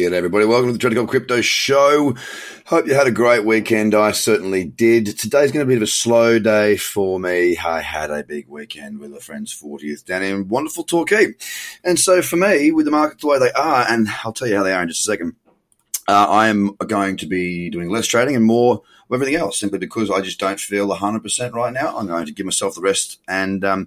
G'day, everybody. Welcome to the Trader Cobb Crypto Show. Hope you had a great weekend. I certainly did. Today's going to be a bit of a slow day for me. I had a big weekend with a friend's 40th down in wonderful Torquay. And so for me, with the markets the way they are, and I'll tell you how they are in just a second, uh, I am going to be doing less trading and more of everything else simply because I just don't feel 100% right now. I'm going to give myself the rest and, um,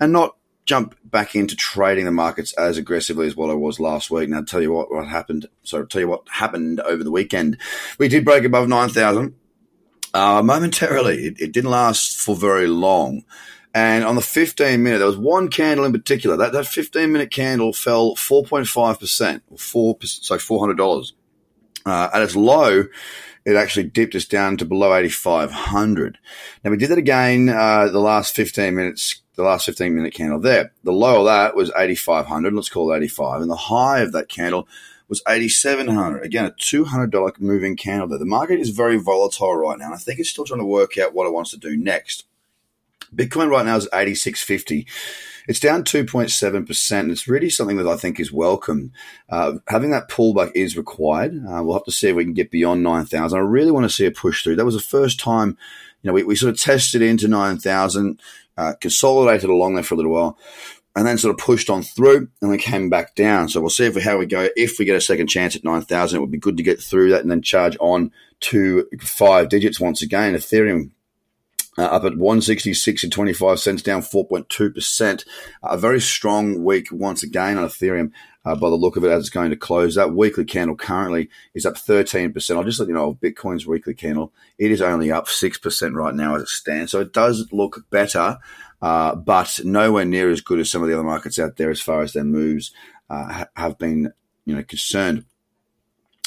and not jump back into trading the markets as aggressively as what I was last week. Now, tell you what, what happened. So, tell you what happened over the weekend. We did break above 9,000 uh, momentarily. It, it, didn't last for very long. And on the 15 minute, there was one candle in particular. That, that 15 minute candle fell 4.5%, or 4 so $400. Uh, at its low, it actually dipped us down to below 8,500. Now we did that again, uh, the last 15 minutes the last 15 minute candle there. The low of that was 8,500. Let's call it 85. And the high of that candle was 8,700. Again, a $200 moving candle there. The market is very volatile right now. And I think it's still trying to work out what it wants to do next. Bitcoin right now is 8650. It's down 2.7%. And it's really something that I think is welcome. Uh, having that pullback is required. Uh, we'll have to see if we can get beyond 9,000. I really want to see a push through. That was the first time, you know, we, we sort of tested into 9,000 uh, consolidated along there for a little while, and then sort of pushed on through and then came back down. So we'll see if how we go. If we get a second chance at 9,000, it would be good to get through that and then charge on to five digits once again. Ethereum uh, up at 166 and 25 cents, down 4.2%. A very strong week once again on Ethereum uh, by the look of it as it's going to close. That weekly candle currently is up 13%. I'll just let you know Bitcoin's weekly candle. It is only up 6% right now as it stands. So it does look better, uh, but nowhere near as good as some of the other markets out there as far as their moves uh, have been you know, concerned.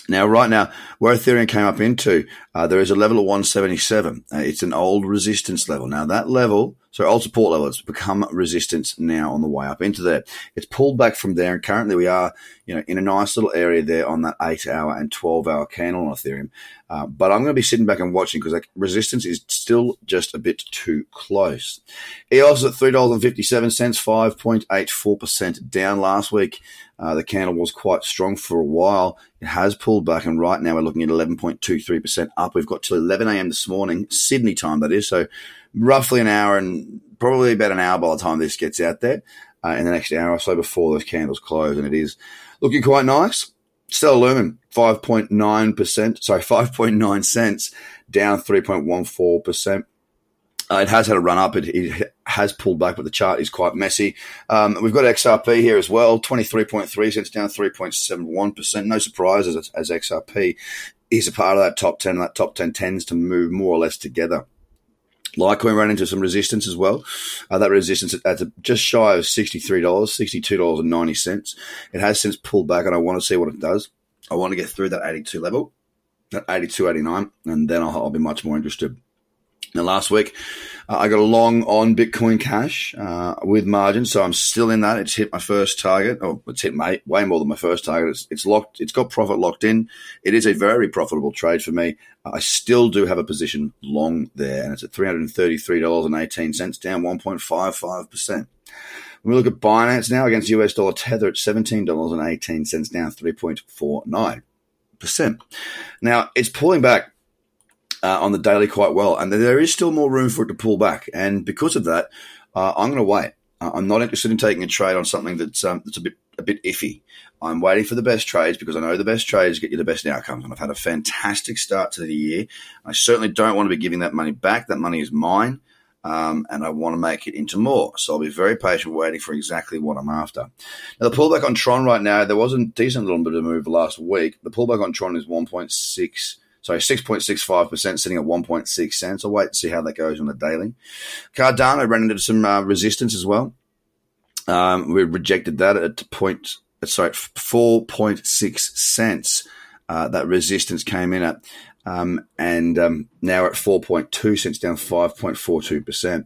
Now, right now, where Ethereum came up into, uh, there is a level of 177. Uh, it's an old resistance level. Now, that level, so old support level, it's become resistance now on the way up into there. It's pulled back from there, and currently we are, you know, in a nice little area there on that eight hour and 12 hour candle on Ethereum. Uh, but I'm going to be sitting back and watching because like, resistance is still just a bit too close. EOS at $3.57, 5.84% down last week. Uh, the candle was quite strong for a while. It has pulled back, and right now we're looking at 11.23% up. We've got till 11 a.m. this morning, Sydney time, that is. So roughly an hour and probably about an hour by the time this gets out there uh, in the next hour or so before those candles close. And it is looking quite nice. Stellar Lumen, 5.9%, sorry, 5.9 cents, down 3.14%. Uh, it has had a run up. It, it, has pulled back, but the chart is quite messy. Um, we've got XRP here as well, 23.3 cents down 3.71%. No surprises as, as, XRP is a part of that top 10. That top 10 tends to move more or less together. Litecoin ran into some resistance as well. Uh, that resistance at just shy of $63, $62.90. It has since pulled back, and I want to see what it does. I want to get through that 82 level, that 82, 89, and then I'll, I'll be much more interested. Now, last week, uh, I got a long on Bitcoin Cash uh, with margin, so I'm still in that. It's hit my first target, or it's hit my, way more than my first target. It's, it's locked. It's got profit locked in. It is a very profitable trade for me. I still do have a position long there, and it's at three hundred thirty-three dollars and eighteen cents, down one point five five percent. When we look at Binance now against US dollar tether at seventeen dollars and eighteen cents, down three point four nine percent. Now it's pulling back uh, on the daily quite well, and there is still more room for it to pull back. And because of that, uh, I'm going to wait. Uh, I'm not interested in taking a trade on something that's um, that's a bit a bit iffy. I'm waiting for the best trades because I know the best trades get you the best outcomes. And I've had a fantastic start to the year. I certainly don't want to be giving that money back. That money is mine. Um, and I want to make it into more. So I'll be very patient waiting for exactly what I'm after. Now, the pullback on Tron right now, there was a decent little bit of move last week. The pullback on Tron is 1.6 Sorry, 6.65%, sitting at 1.6 cents. I'll wait and see how that goes on the daily. Cardano ran into some uh, resistance as well. Um, we rejected that at point, sorry, 4.6 cents. Uh, that resistance came in at, um, and um, now at 4.2 cents, down 5.42%.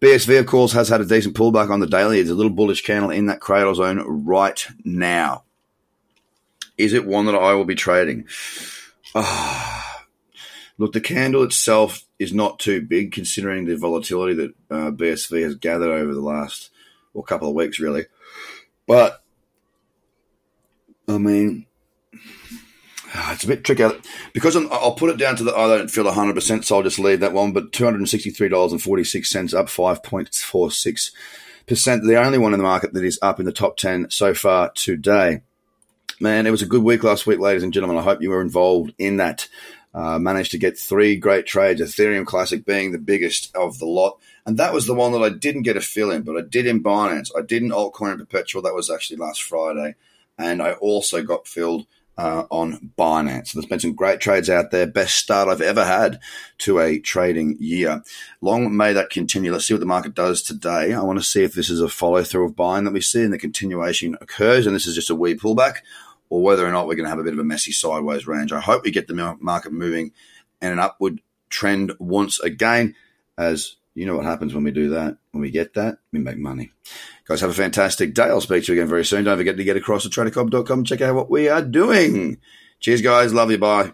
BSV, of course, has had a decent pullback on the daily. It's a little bullish candle in that cradle zone right now. Is it one that I will be trading? Look, the candle itself is not too big considering the volatility that uh, BSV has gathered over the last well, couple of weeks, really. But I mean, It's a bit tricky because I'm, I'll put it down to the. I don't feel 100, percent so I'll just leave that one. But two hundred and sixty three dollars and forty six cents, up five point four six percent. The only one in the market that is up in the top ten so far today. Man, it was a good week last week, ladies and gentlemen. I hope you were involved in that. Uh, managed to get three great trades. Ethereum Classic being the biggest of the lot, and that was the one that I didn't get a fill in, but I did in Binance. I did in altcoin and perpetual. That was actually last Friday, and I also got filled uh, on Binance. There's been some great trades out there. Best start I've ever had to a trading year. Long may that continue. Let's see what the market does today. I want to see if this is a follow through of buying that we see and the continuation occurs, and this is just a wee pullback, or whether or not we're going to have a bit of a messy sideways range. I hope we get the market moving and an upward trend once again, as you know what happens when we do that. When we get that, we make money. Guys, have a fantastic day. I'll speak to you again very soon. Don't forget to get across to tradercobb.com. Check out what we are doing. Cheers, guys. Love you. Bye.